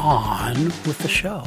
on with the show.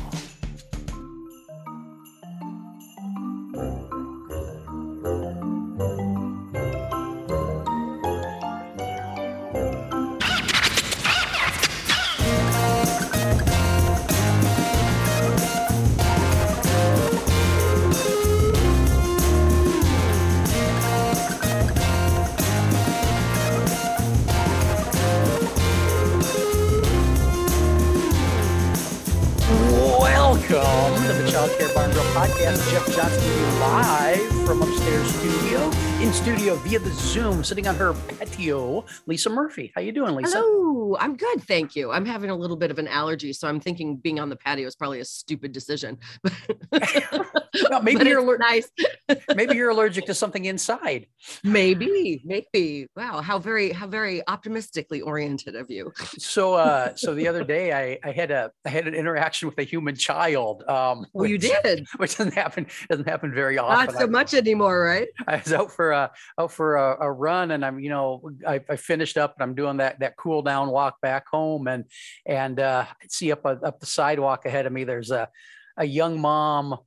Welcome to the Child Care Bar and Grill podcast. Jeff Johnson live from upstairs studio, in studio via the Zoom, sitting on her patio. Lisa Murphy, how you doing, Lisa? Hello, I'm good, thank you. I'm having a little bit of an allergy, so I'm thinking being on the patio is probably a stupid decision. Well, maybe you're aller- nice. maybe you're allergic to something inside. maybe, maybe. Wow, how very, how very optimistically oriented of you. So, uh, so the other day I, I had a I had an interaction with a human child. Um, Well, you did which doesn't happen doesn't happen very often. not so I- much anymore, right? I was out for a out for a, a run, and I'm you know I, I finished up and I'm doing that that cool down walk back home, and and uh, I see up up the sidewalk ahead of me. There's a a young mom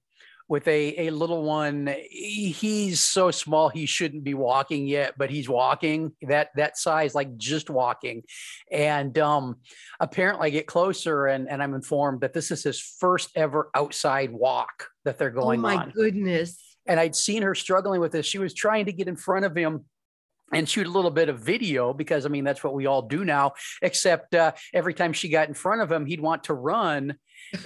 with a a little one. He's so small he shouldn't be walking yet, but he's walking that that size, like just walking. And um, apparently, I get closer, and and I'm informed that this is his first ever outside walk that they're going oh my on goodness. and I'd seen her struggling with this. She was trying to get in front of him and shoot a little bit of video because I mean that's what we all do now. Except uh, every time she got in front of him, he'd want to run,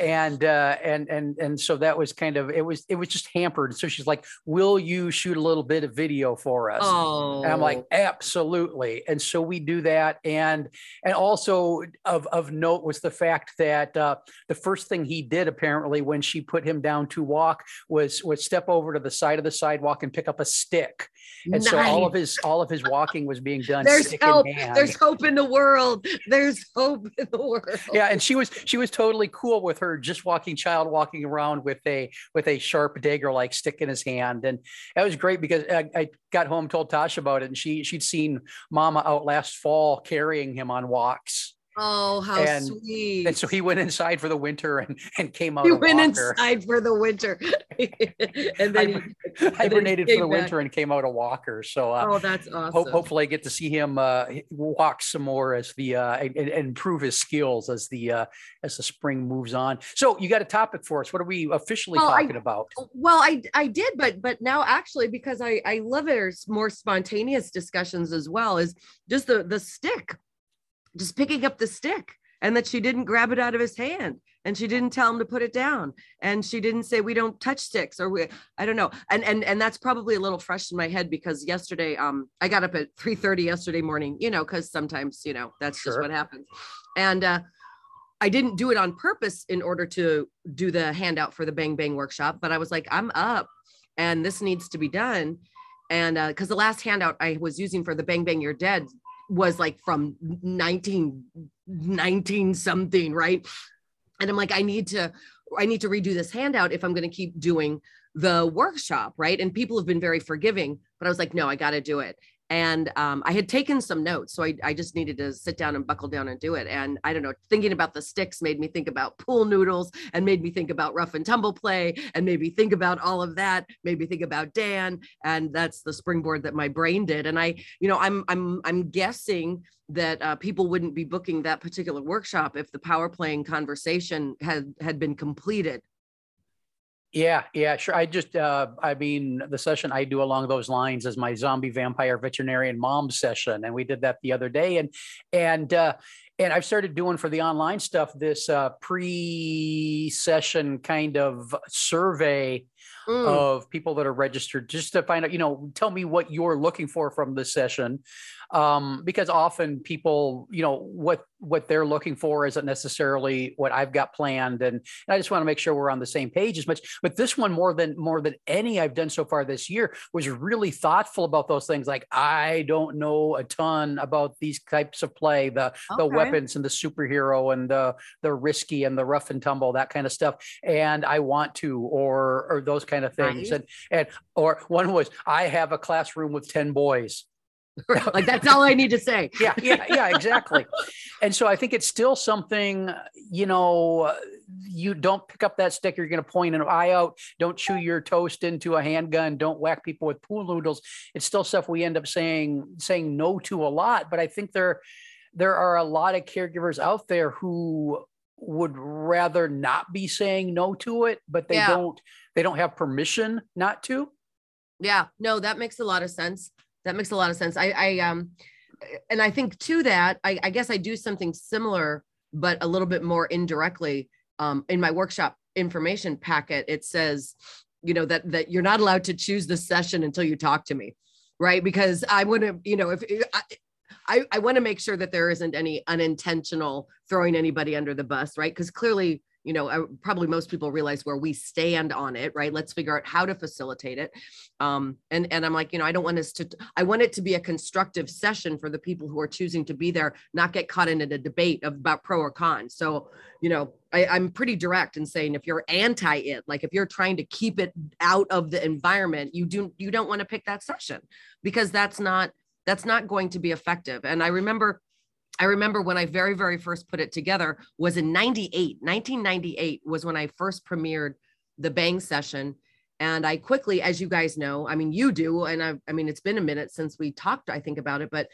and uh, and and and so that was kind of it was it was just hampered. So she's like, "Will you shoot a little bit of video for us?" Oh, And I'm like, absolutely. And so we do that. And and also of, of note was the fact that uh, the first thing he did apparently when she put him down to walk was was step over to the side of the sidewalk and pick up a stick. And so all of his all of his walking was being done There's stick help. in hand. There's hope in the world. There's hope in the world. yeah, and she was she was totally cool with her just walking child walking around with a with a sharp dagger like stick in his hand, and that was great because I, I got home told Tasha about it, and she she'd seen Mama out last fall carrying him on walks, Oh, how And- sweet. and so he went inside for the winter and and came out. he went walker. inside for the winter. and then he, hibernated for the back. winter and came out a walker. So uh, oh, that's awesome. hope, hopefully I get to see him uh, walk some more as the uh, and, and improve his skills as the uh, as the spring moves on. So you got a topic for us? What are we officially Well, I- talking about? well i i did but but now actually because i i love it there's more spontaneous discussions as well is just the the stick just picking up the stick and that she didn't grab it out of his hand and she didn't tell him to put it down. And she didn't say we don't touch sticks or we i don't know. And and and that's probably a little fresh in my head because yesterday um i got up at 3 30 yesterday morning you know because sometimes you know that's just what happens. And uh I didn't do it on purpose in order to do the handout for the Bang Bang workshop, but I was like, I'm up and this needs to be done. And because the last handout I was using for the Bang Bang You're Dead was like from 19, 19 something, right? And I'm like, I need to, I need to redo this handout if I'm going to keep doing the workshop, right? And people have been very forgiving, but I was like, no, I got to do it. And um, I had taken some notes, so I, I just needed to sit down and buckle down and do it. And I don't know, thinking about the sticks made me think about pool noodles, and made me think about rough and tumble play, and made me think about all of that. Made me think about Dan, and that's the springboard that my brain did. And I, you know, I'm I'm I'm guessing that uh, people wouldn't be booking that particular workshop if the power playing conversation had had been completed. Yeah, yeah, sure. I just, uh, I mean, the session I do along those lines is my zombie vampire veterinarian mom session, and we did that the other day, and and uh, and I've started doing for the online stuff this uh, pre-session kind of survey mm. of people that are registered just to find out, you know, tell me what you're looking for from this session. Um, because often people, you know, what what they're looking for isn't necessarily what I've got planned. And, and I just want to make sure we're on the same page as much. But this one more than more than any I've done so far this year was really thoughtful about those things. Like I don't know a ton about these types of play, the okay. the weapons and the superhero and the the risky and the rough and tumble, that kind of stuff. And I want to, or or those kind of things. Right. And and or one was I have a classroom with 10 boys. like that's all I need to say. yeah, yeah, yeah, exactly. and so I think it's still something, you know, you don't pick up that stick, you're going to point an eye out. Don't chew your toast into a handgun. Don't whack people with pool noodles. It's still stuff we end up saying saying no to a lot. But I think there there are a lot of caregivers out there who would rather not be saying no to it, but they yeah. don't they don't have permission not to. Yeah, no, that makes a lot of sense. That makes a lot of sense. I, I um, and I think to that, I, I guess I do something similar, but a little bit more indirectly. Um, in my workshop information packet, it says, you know, that that you're not allowed to choose the session until you talk to me, right? Because I want to, you know, if I, I, I want to make sure that there isn't any unintentional throwing anybody under the bus, right? Because clearly you know, I, probably most people realize where we stand on it, right? Let's figure out how to facilitate it. Um, and and I'm like, you know, I don't want us to. I want it to be a constructive session for the people who are choosing to be there, not get caught in a debate about pro or con. So, you know, I, I'm pretty direct in saying if you're anti it, like if you're trying to keep it out of the environment, you do you don't want to pick that session because that's not that's not going to be effective. And I remember I remember when I very, very first put it together was in 98. 1998 was when I first premiered the Bang session. And I quickly, as you guys know, I mean, you do, and I, I mean, it's been a minute since we talked, I think, about it, but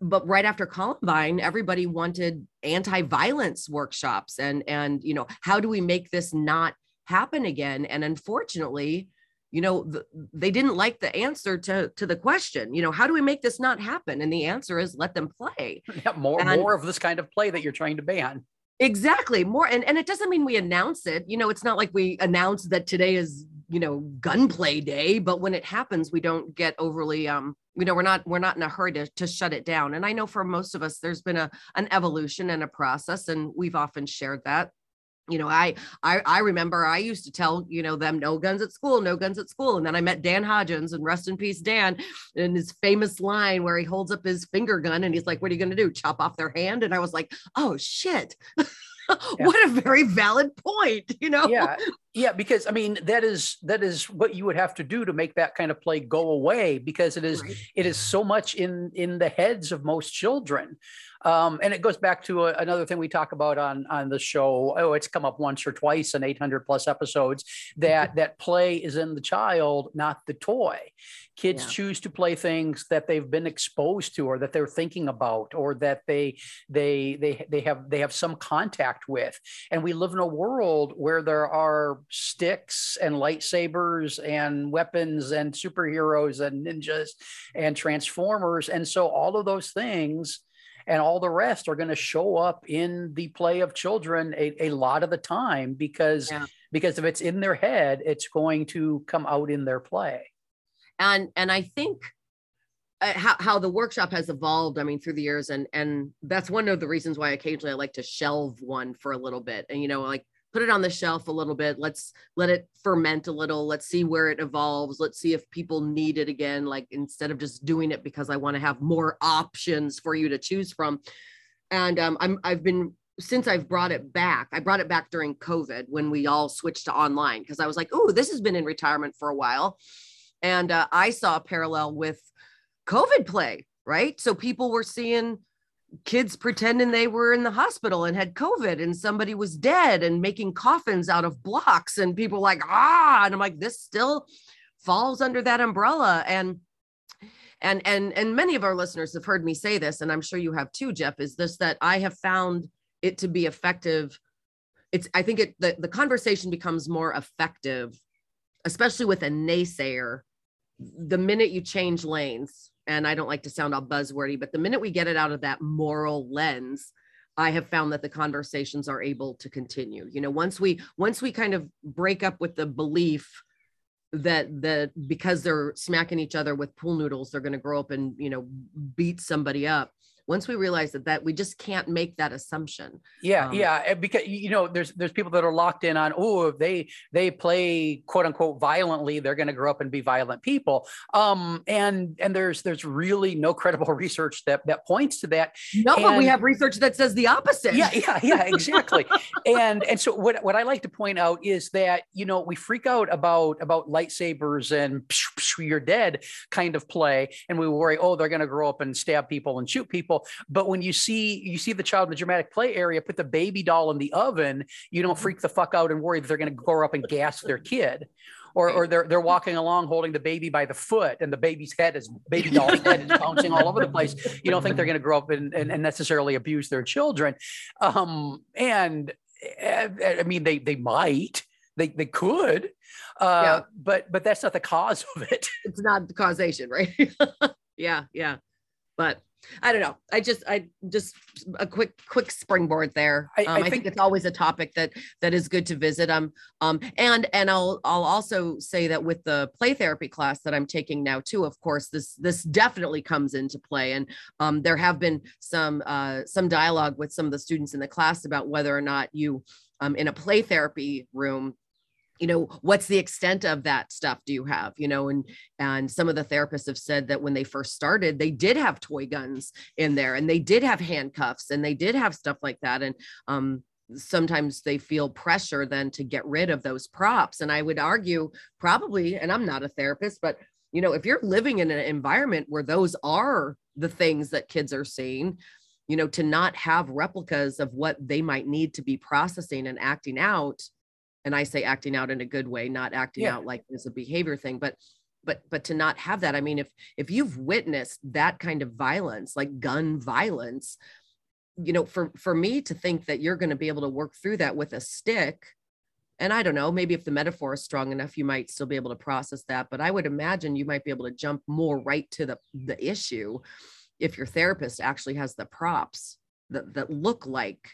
but right after Columbine, everybody wanted anti-violence workshops and and you know, how do we make this not happen again? And unfortunately, you know the, they didn't like the answer to to the question you know how do we make this not happen? And the answer is let them play. Yeah more and, more of this kind of play that you're trying to ban. Exactly more and and it doesn't mean we announce it you know it's not like we announce that today is you know gunplay day but when it happens we don't get overly um you know we're not we're not in a hurry to, to shut it down. And i know for most of us there's been a an evolution and a process and we've often shared that you know I, I i remember i used to tell you know them no guns at school no guns at school. And then i met dan hodgins and rest in peace dan in his famous line where he holds up his finger gun and he's like what are you going to do chop off their hand? And i was like oh shit. Yeah. what a very valid point you know? Yeah yeah because i mean that is that is what you would have to do to make that kind of play go away because it is right. it is so much in in the heads of most children um, and it goes back to a, another thing we talk about on on the show. Oh, it's come up once or twice in 800 plus episodes that that play is in the child, not the toy. Kids yeah. choose to play things that they've been exposed to, or that they're thinking about, or that they they they they have they have some contact with. And we live in a world where there are sticks and lightsabers and weapons and superheroes and ninjas and transformers, and so all of those things and all the rest are going to show up in the play of children a, a lot of the time because yeah. because if it's in their head it's going to come out in their play and and i think uh, how, how the workshop has evolved i mean through the years and and that's one of the reasons why occasionally i like to shelve one for a little bit and you know like put it on the shelf a little bit let's let it ferment a little let's see where it evolves let's see if people need it again like instead of just doing it because i want to have more options for you to choose from and um, i'm i've been since I've brought it back, I brought it back during COVID when we all switched to online because I was like, oh, this has been in retirement for a while. And uh, I saw a parallel with COVID play, right? So people were seeing kids pretending they were in the hospital and had COVID and somebody was dead and making coffins out of blocks and people like, ah, and I'm like, this still falls under that umbrella. And and and and many of our listeners have heard me say this, and I'm sure you have too, Jeff, is this that I have found it to be effective. It's I think it the, the conversation becomes more effective, especially with a naysayer, the minute you change lanes and I don't like to sound all buzzwordy, but the minute we get it out of that moral lens, I have found that the conversations are able to continue. You know, once we once we kind of break up with the belief that that because they're smacking each other with pool noodles they're going to grow up and you know beat somebody up once we realize that that we just can't make that assumption yeah um, yeah because you know there's there's people that are locked in on oh if they they play quote unquote violently they're going to grow up and be violent people. Um and and there's there's really no credible research that that points to that no and, but we have research that says the opposite. Yeah yeah yeah exactly. And and so what what i like to point out is that you know we freak out about about lightsabers and psh, psh, you're dead kind of play and we worry oh they're going to grow up and stab people and shoot people people. But when you see you see the child in the dramatic play area, put the baby doll in the oven, you don't freak the fuck out and worry that they're going to grow up and gas their kid. Or, or they're they're walking along holding the baby by the foot and the baby's head is baby doll's head is bouncing all over the place. You don't think they're going to grow up and, and, and, necessarily abuse their children. Um, and eh, I mean they they might they they could uh, yeah. but but that's not the cause of it it's not the causation right yeah yeah but I don't know. I just, I just a quick, quick springboard there. I, um, I, think, I think, it's always a topic that that is good to visit. Um, um, and and I'll I'll also say that with the play therapy class that I'm taking now too. Of course, this this definitely comes into play, and um, there have been some uh, some dialogue with some of the students in the class about whether or not you um, in a play therapy room you know what's the extent of that stuff do you have you know and and some of the therapists have said that when they first started they did have toy guns in there and they did have handcuffs and they did have stuff like that. And um sometimes they feel pressure then to get rid of those props. And i would argue probably and i'm not a therapist but you know if you're living in an environment where those are the things that kids are seeing you know to not have replicas of what they might need to be processing and acting out and i say acting out in a good way not acting yeah. out like it's a behavior thing but but but to not have that i mean if if you've witnessed that kind of violence like gun violence you know for for me to think that you're going to be able to work through that with a stick and i don't know maybe if the metaphor is strong enough you might still be able to process that but i would imagine you might be able to jump more right to the the issue if your therapist actually has the props that that look like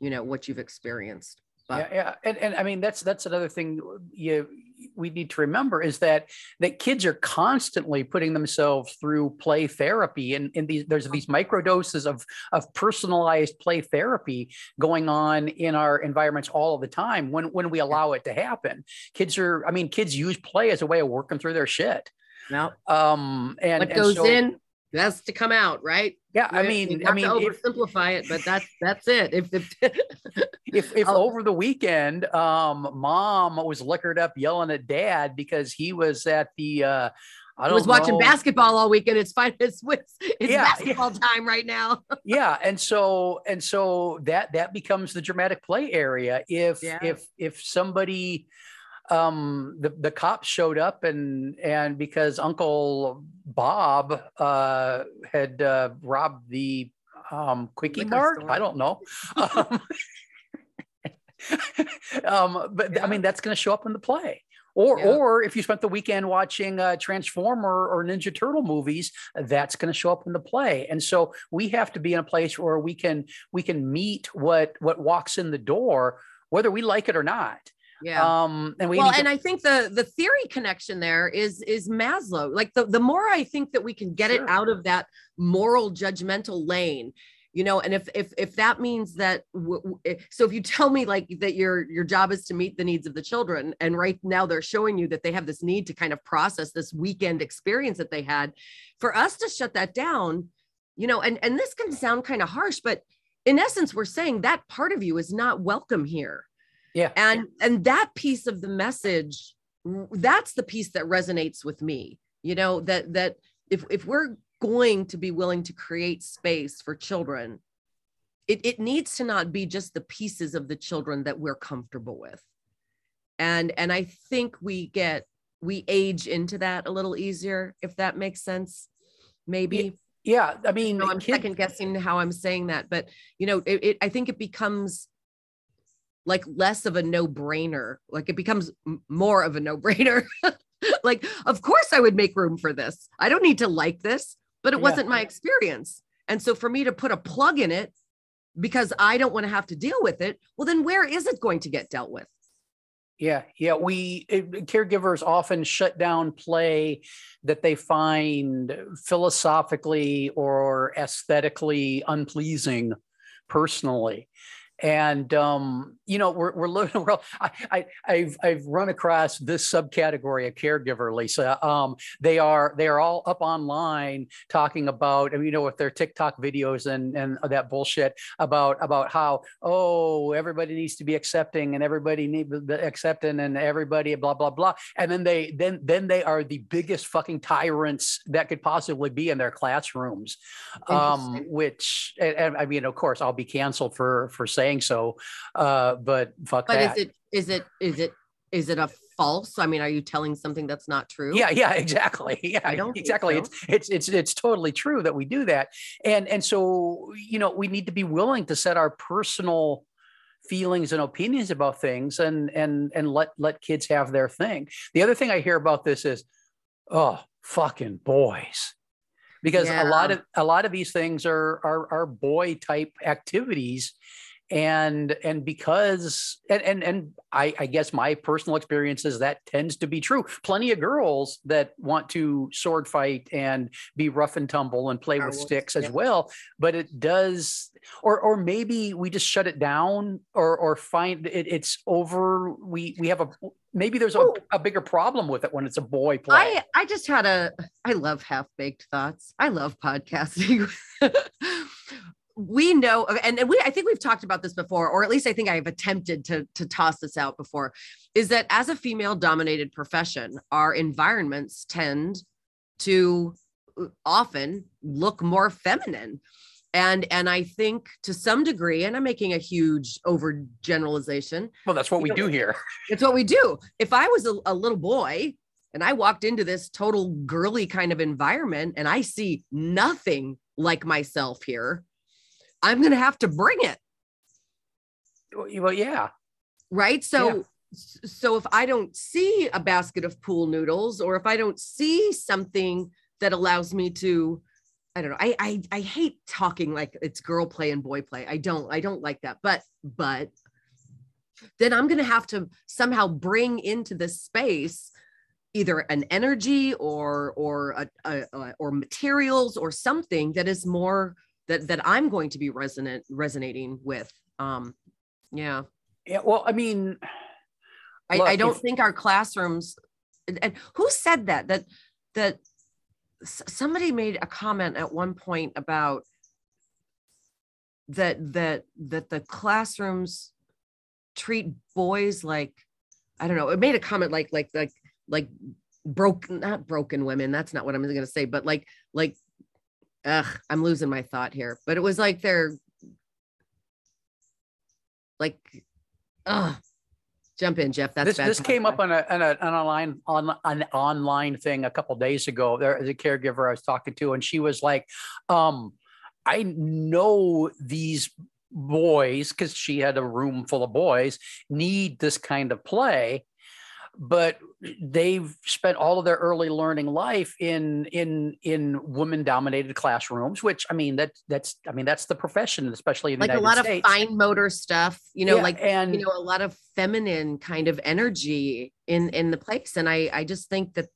you know what you've experienced but yeah, yeah. And, and I mean that's that's another thing you we need to remember is that that kids are constantly putting themselves through play therapy and, and these there's these micro doses of of personalized play therapy going on in our environments all of the time when when we allow it to happen. Kids are I mean kids use play as a way of working through their shit. Now, um, and what goes so, in that's to come out, right? Yeah, I mean, I mean, oversimplify if, it, but that's that's it. If if if, if over the weekend, um, mom was liquored up yelling at dad because he was at the uh, I don't know was watching basketball all weekend. It's fine. It's it's, it's yeah, basketball yeah. time right now. yeah, and so and so that that becomes the dramatic play area. If yeah. if if somebody um, the the cops showed up and and because Uncle Bob uh, had uh, robbed the um, quickie Liquor mart, store. I don't know. um, um, but yeah. I mean that's going to show up in the play. Or, yeah. or if you spent the weekend watching uh, Transformer or Ninja Turtle movies, that's going to show up in the play. And so we have to be in a place where we can we can meet what what walks in the door, whether we like it or not. Yeah. Um, and we well, and I think the the theory connection there is is Maslow. Like the the more I think that we can get sure. it out of that moral judgmental lane, you know and if if if that means that w- w- eh, so if you tell me like that your your job is to meet the needs of the children and right now they're showing you that they have this need to kind of process this weekend experience that they had for us to shut that down you know and and this can sound kind of harsh but in essence we're saying that part of you is not welcome here yeah. And and that piece of the message that's the piece that resonates with me you know that that if if we're going to be willing to create space for children it, it needs to not be just the pieces of the children that we're comfortable with. And and i think we get we age into that a little easier if that makes sense maybe. Yeah, yeah i mean i'm kid- second guessing how i'm saying that but you know it, it, i think it becomes like less of a no brainer. Like it becomes more of a no brainer. like, of course, I would make room for this. I don't need to like this, but it yeah. wasn't my experience. And so for me to put a plug in it because I don't want to have to deal with it, well, then where is it going to get dealt with? Yeah, yeah. We it, caregivers often shut down play that they find philosophically or aesthetically unpleasing personally and um, you know we're we're a world. I, I have I've run across this subcategory of caregiver, Lisa. Um, they are they are all up online talking about you know with their TikTok videos and and that bullshit about about how oh everybody needs to be accepting and everybody need accepting and everybody blah blah blah, and then they then then they are the biggest fucking tyrants that could possibly be in their classrooms, um, which and, and I mean of course I'll be canceled for for saying saying so. Uh, but fuck but that. is it is it is it is it a false? I mean, are you telling something that's not true? Yeah, yeah, exactly. Yeah, I don't exactly. So. It's it's it's it's totally true that we do that, and and so you know we need to be willing to set our personal feelings and opinions about things and and and let let kids have their thing. The other thing I hear about this is, oh, fucking boys because yeah. a lot of a lot of these things are are, are boy type activities and and because and and, and I, I guess my personal experience is that tends to be true plenty of girls that want to sword fight and be rough and tumble and play with sticks as yeah. well but it does or or maybe we just shut it down or or find it, it's over we we have a maybe there's a, a, bigger problem with it when it's a boy play. I, I just had a I love half baked thoughts. I love podcasting. we know and we i think we've talked about this before or at least i think i've attempted to to toss this out before is that as a female dominated profession our environments tend to uh, often look more feminine. And and i think to some degree and i'm making a huge overgeneralization. Well that's what we know, do here. it's what we do. If i was a, a little boy and i walked into this total girly kind of environment and i see nothing like myself here I'm going to have to bring it. Well, yeah. Right. So, yeah. so if I don't see a basket of pool noodles or if I don't see something that allows me to, I don't know. I, I, I hate talking like it's girl play and boy play. I don't, I don't like that. But, but then I'm going to have to somehow bring into this space either an energy or or a, a, a, or materials or something that is more that that I'm going to be resonant resonating with. Um, yeah. Yeah. Well, I mean, I, look, I don't if, think our classrooms. And, and who said that? That that somebody made a comment at one point about that that that the classrooms treat boys like I don't know. It made a comment like like like like broken not broken women. That's not what I'm going to say, but like like ugh, I'm losing my thought here, but it was like they're like, ugh, jump in, Jeff. That's this. This came up on a, on a an online on an online thing a couple days ago. There's a caregiver I was talking to, and she was like, um, "I know these boys because she had a room full of boys need this kind of play." But they've spent all of their early learning life in in in women dominated classrooms which i mean that that's i mean that's the profession especially in like United a lot States. of fine motor stuff you know yeah, like and you know a lot of feminine kind of energy in in the place and i i just think that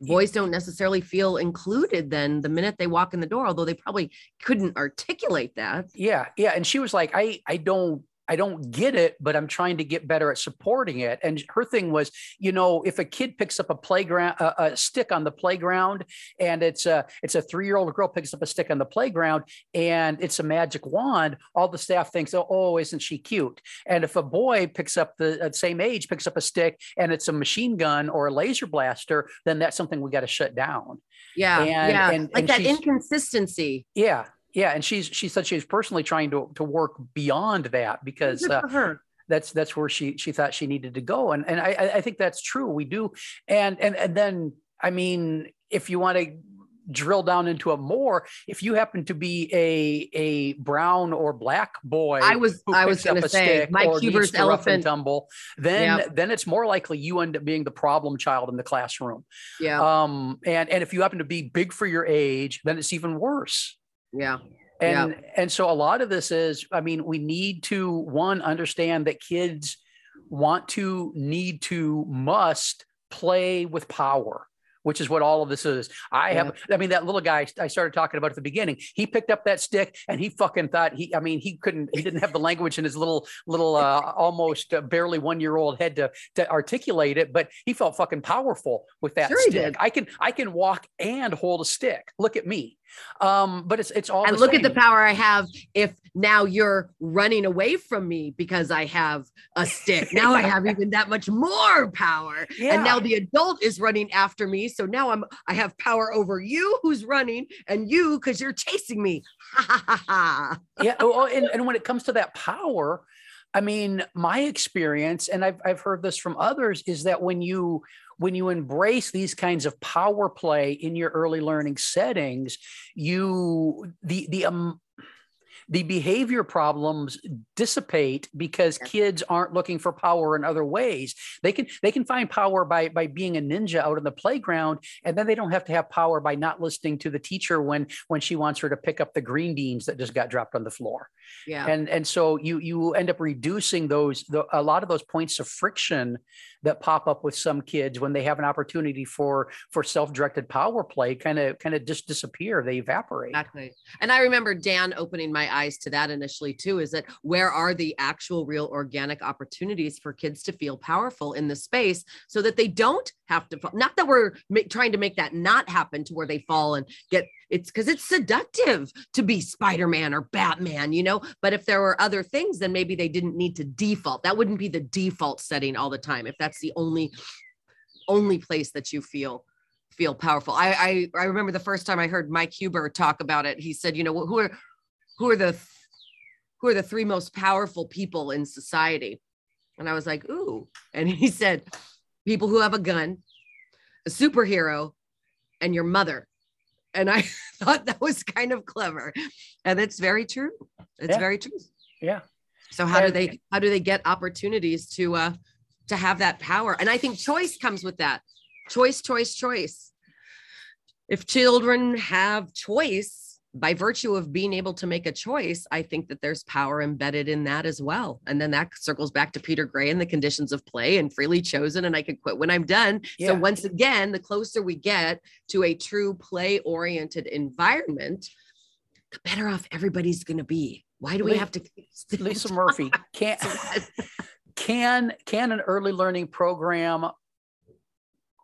boys don't necessarily feel included then the minute they walk in the door although they probably couldn't articulate that yeah yeah and she was like i i don't I don't get it, but I'm trying to get better at supporting it. And her thing was, you know, if a kid picks up a playground, a, a stick on the playground, and it's a it's a three year old girl picks up a stick on the playground, and it's a magic wand, all the staff thinks, oh, oh isn't she cute? And if a boy picks up the uh, same age picks up a stick and it's a machine gun or a laser blaster, then that's something we got to shut down. Yeah, and, yeah, and, like and that inconsistency. Yeah, yeah, and she's she said she was personally trying to to work beyond that because uh, that's that's where she she thought she needed to go, and and I I think that's true. We do, and and and then I mean, if you want to drill down into it more if you happen to be a a brown or black boy i was i was going to say mike huber's elephant. tumble then then it's more likely you end up being the problem child in the classroom. Yeah um and and if you happen to be big for your age then it's even worse yeah. And and so a lot of this is, I mean, we need to one understand that kids want to, need to, must play with power which is what all of this is. I yeah. have, I mean, that little guy I started talking about at the beginning, he picked up that stick and he fucking thought he, I mean, he couldn't, he didn't have the language in his little, little, uh, almost uh, barely one year old head to, to articulate it, but he felt fucking powerful with that sure stick. I can, I can walk and hold a stick. Look at me. Um, but it's it's all. And look same. at the power I have if now you're running away from me because I have a stick. Now I have even that much more power. Yeah. And now the adult is running after me. So now I'm I have power over you who's running and you because you're chasing me. yeah. Oh, and, and when it comes to that power, I mean, my experience, and I've I've heard this from others, is that when you when you embrace these kinds of power play in your early learning settings, you the the um, the behavior problems dissipate because kids aren't looking for power in other ways. They can they can find power by by being a ninja out in the playground and then they don't have to have power by not listening to the teacher when when she wants her to pick up the green beans that just got dropped on the floor. Yeah. And and so you you end up reducing those the, a lot of those points of friction that pop up with some kids when they have an opportunity for for self-directed power play kind of kind of just disappear they evaporate. Exactly. And i remember dan opening my eyes to that initially too is that where are the actual real organic opportunities for kids to feel powerful in the space so that they don't have to fall. not that we're trying to make that not happen to where they fall and get it's because it's seductive to be spider-man or batman you know? But if there were other things then maybe they didn't need to default. That wouldn't be the default setting all the time if that's the only only place that you feel feel powerful i i, I remember the first time i heard mike huber talk about it he said you know who are who are the who are the three most powerful people in society and i was like ooh and he said people who have a gun a superhero and your mother and I thought that was kind of clever. And it's very true. It's yeah. very true. Yeah. So how and, do they how do they get opportunities to uh to have that power? And I think choice comes with that. Choice, choice, choice. If children have choice, by virtue of being able to make a choice, I think that there's power embedded in that as well. And then that circles back to Peter Gray and the conditions of play and freely chosen. And I can quit when I'm done. Yeah. So once again, the closer we get to a true play oriented environment, the better off everybody's going to be. Why do we have to? Lisa Murphy can can can an early learning program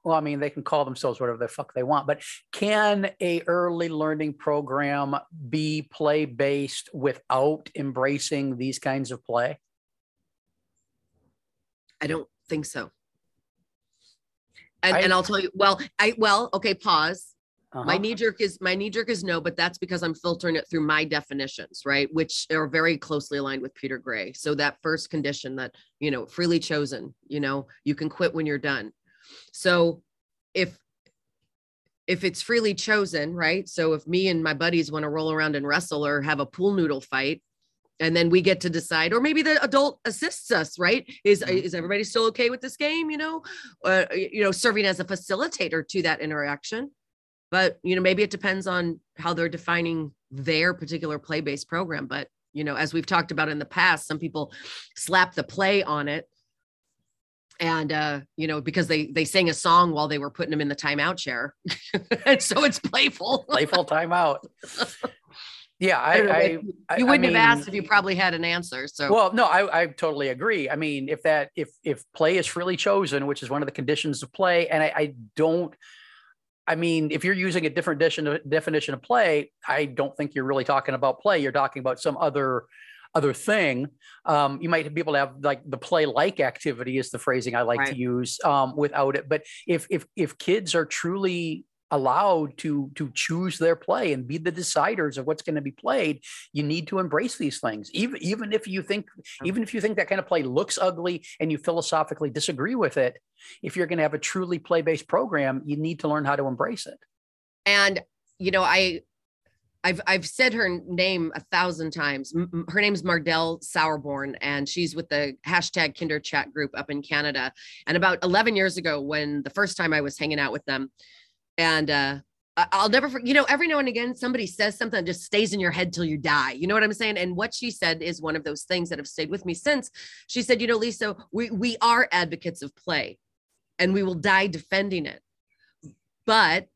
well, I mean, they can call themselves whatever the fuck they want, but can a early learning program be play based without embracing these kinds of play? I don't think so. And, I, and I'll tell you, well, I well, okay, pause. Uh-huh. My knee jerk is my knee jerk is no, but that's because I'm filtering it through my definitions, right? Which are very closely aligned with Peter Gray. So that first condition that, you know, freely chosen, you know, you can quit when you're done so if if it's freely chosen, right? So if me and my buddies want to roll around and wrestle or have a pool noodle fight, and then we get to decide, or maybe the adult assists us, right? Is mm-hmm. is everybody still okay with this game? You know, uh, you know, serving as a facilitator to that interaction. But you know, maybe it depends on how they're defining their particular play-based program. But you know, as we've talked about in the past, some people slap the play on it and uh you know because they they sang a song while they were putting them in the timeout chair. And so it's playful. Playful timeout. Yeah i, I, you wouldn't I mean, have asked if you probably had an answer so. Well no I, I totally agree. I mean if that if if play is freely chosen which is one of the conditions of play and i, I don't I mean, if you're using a different definition definition of play, I don't think you're really talking about play. You're talking about some other other thing. Um, you might be able to have like the play like activity is the phrasing I like right. to use um, without it. But if if if kids are truly allowed to to choose their play and be the deciders of what's going to be played you need to embrace these things even even if you think even if you think that kind of play looks ugly and you philosophically disagree with it if you're going to have a truly play-based program you need to learn how to embrace it and you know i I've I've said her name a thousand times. Her name's Mardell Sauerborn, and she's with the hashtag Kinder Chat group up in Canada. And about 11 years ago, when the first time I was hanging out with them, and uh, I'll never forget, you know, every now and again, somebody says something that just stays in your head till you die. You know what I'm saying? And what she said is one of those things that have stayed with me since. She said, you know, Lisa, we, we are advocates of play and we will die defending it. But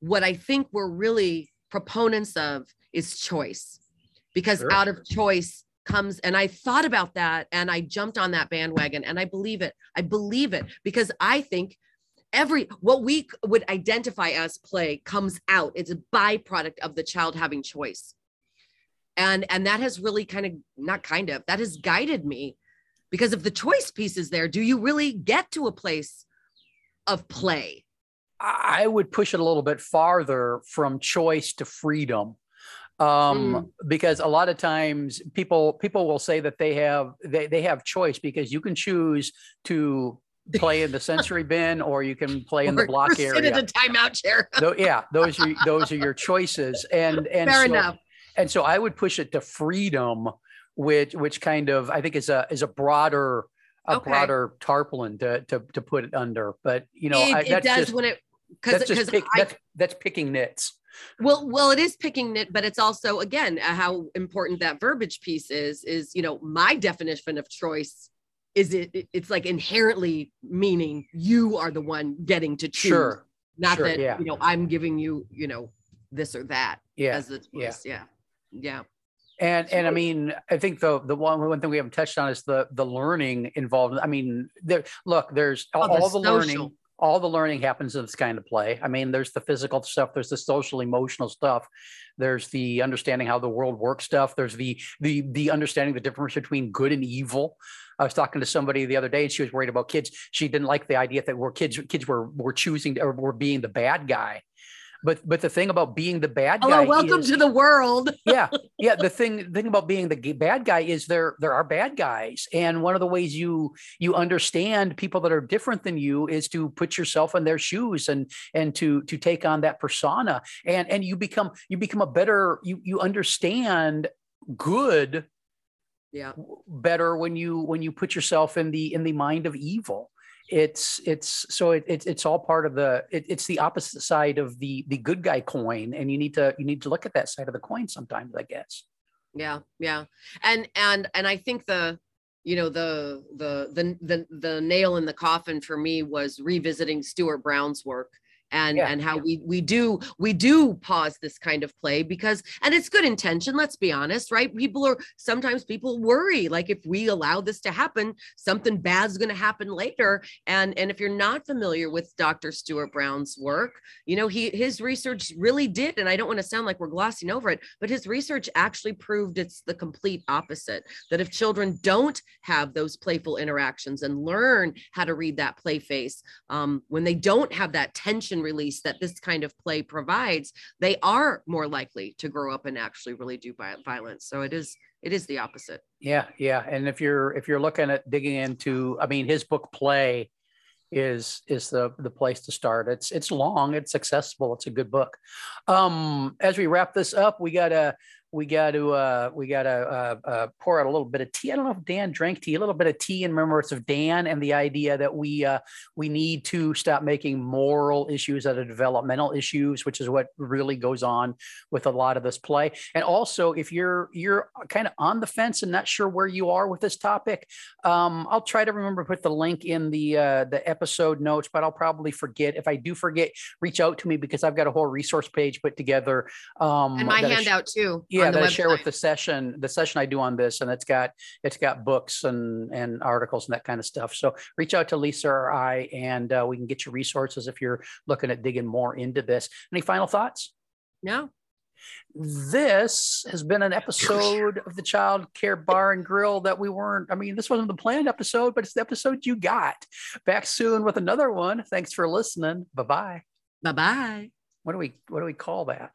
what I think we're really proponents of is choice because Sure. out of choice comes and I thought about that and I jumped on that bandwagon and I believe it. I believe it because I think every what we would identify as play comes out. It's a byproduct of the child having choice. And and that has really kind of not kind of that has guided me because if the choice piece is there, do you really get to a place of play? I would push it a little bit farther from choice to freedom. Um, because a lot of times people people will say that they have they, they have choice because you can choose to play in the sensory bin or you can play in the block or sit area. at a timeout chair. Tho- yeah, those are those are your choices. And and Fair so, enough. and so I would push it to freedom, which which kind of I think is a is a broader a Okay. broader tarpaulin to to to put it under. But you know, it, I, it that's does just when it because that's just pick, I that's that's picking nits. well well it is picking it but it's also again how important that verbiage piece is is you know my definition of choice is it it- it's like inherently meaning you are the one getting to choose Sure. not sure, that yeah. you know i'm giving you you know this or that Yeah. as the yeah. choice yeah yeah And and I mean, I think the the one one thing we haven't touched on is the the learning involved. I mean, there look, there's all, the all the learning, all the learning happens in this kind of play. I mean, there's the physical stuff, there's the social emotional stuff, there's the understanding how the world works stuff, there's the the the understanding the difference between good and evil. I was talking to somebody the other day and she was worried about kids. She didn't like the idea that we're kids kids were were choosing or were being the bad guy. But but the thing about being the bad hello guy welcome is- to the world yeah yeah the thing the thing about being the bad guy is there there are bad guys and one of the ways you you understand people that are different than you is to put yourself in their shoes and and to to take on that persona and and you become you become a better you you understand good yeah. better when you when you put yourself in the in the mind of evil. It's it's so it, it's it's all part of the it, it's the opposite side of the the good guy coin and you need to you need to look at that side of the coin sometimes i guess. Yeah yeah. And and and i think the you know the the the the, the nail in the coffin for me was revisiting stuart brown's work and Yeah, and how we we do we do pause this kind of play because and it's good intention let's be honest right? People are sometimes people worry like if we allow this to happen something bad's going to happen later. And and if you're not familiar with dr stuart brown's work you know he his research really did and i don't want to sound like we're glossing over it but his research actually proved it's the complete opposite that if children don't have those playful interactions and learn how to read that play face um, when they don't have that tension release that this kind of play provides they are more likely to grow up and actually really do violence. So it is it is the opposite. Yeah yeah. And if you're if you're looking at digging into i mean his book play is is the the place to start. It's it's long it's accessible it's a good book. Um as we wrap this up we gotta we got to uh, we got to uh, uh, pour out a little bit of tea. I don't know if Dan drank tea. A little bit of tea in remembrance of Dan and the idea that we uh, we need to stop making moral issues out of developmental issues, which is what really goes on with a lot of this play. And also, if you're you're kind of on the fence and not sure where you are with this topic, um, I'll try to remember to put the link in the uh, the episode notes, but I'll probably forget. If I do forget, reach out to me because I've got a whole resource page put together. Um, and my I sh- handout too yeah the that I share with the session the session I do on this and it's got it's got books and and articles and that kind of stuff. So reach out to Lisa or I and uh, we can get you resources if you're looking at digging more into this. Any final thoughts? No. This has been an episode of the child care bar and grill that we weren't i mean this wasn't the planned episode but it's the episode you got. Back soon with another one. Thanks for listening. Bye bye bye-bye. What do we what do we call that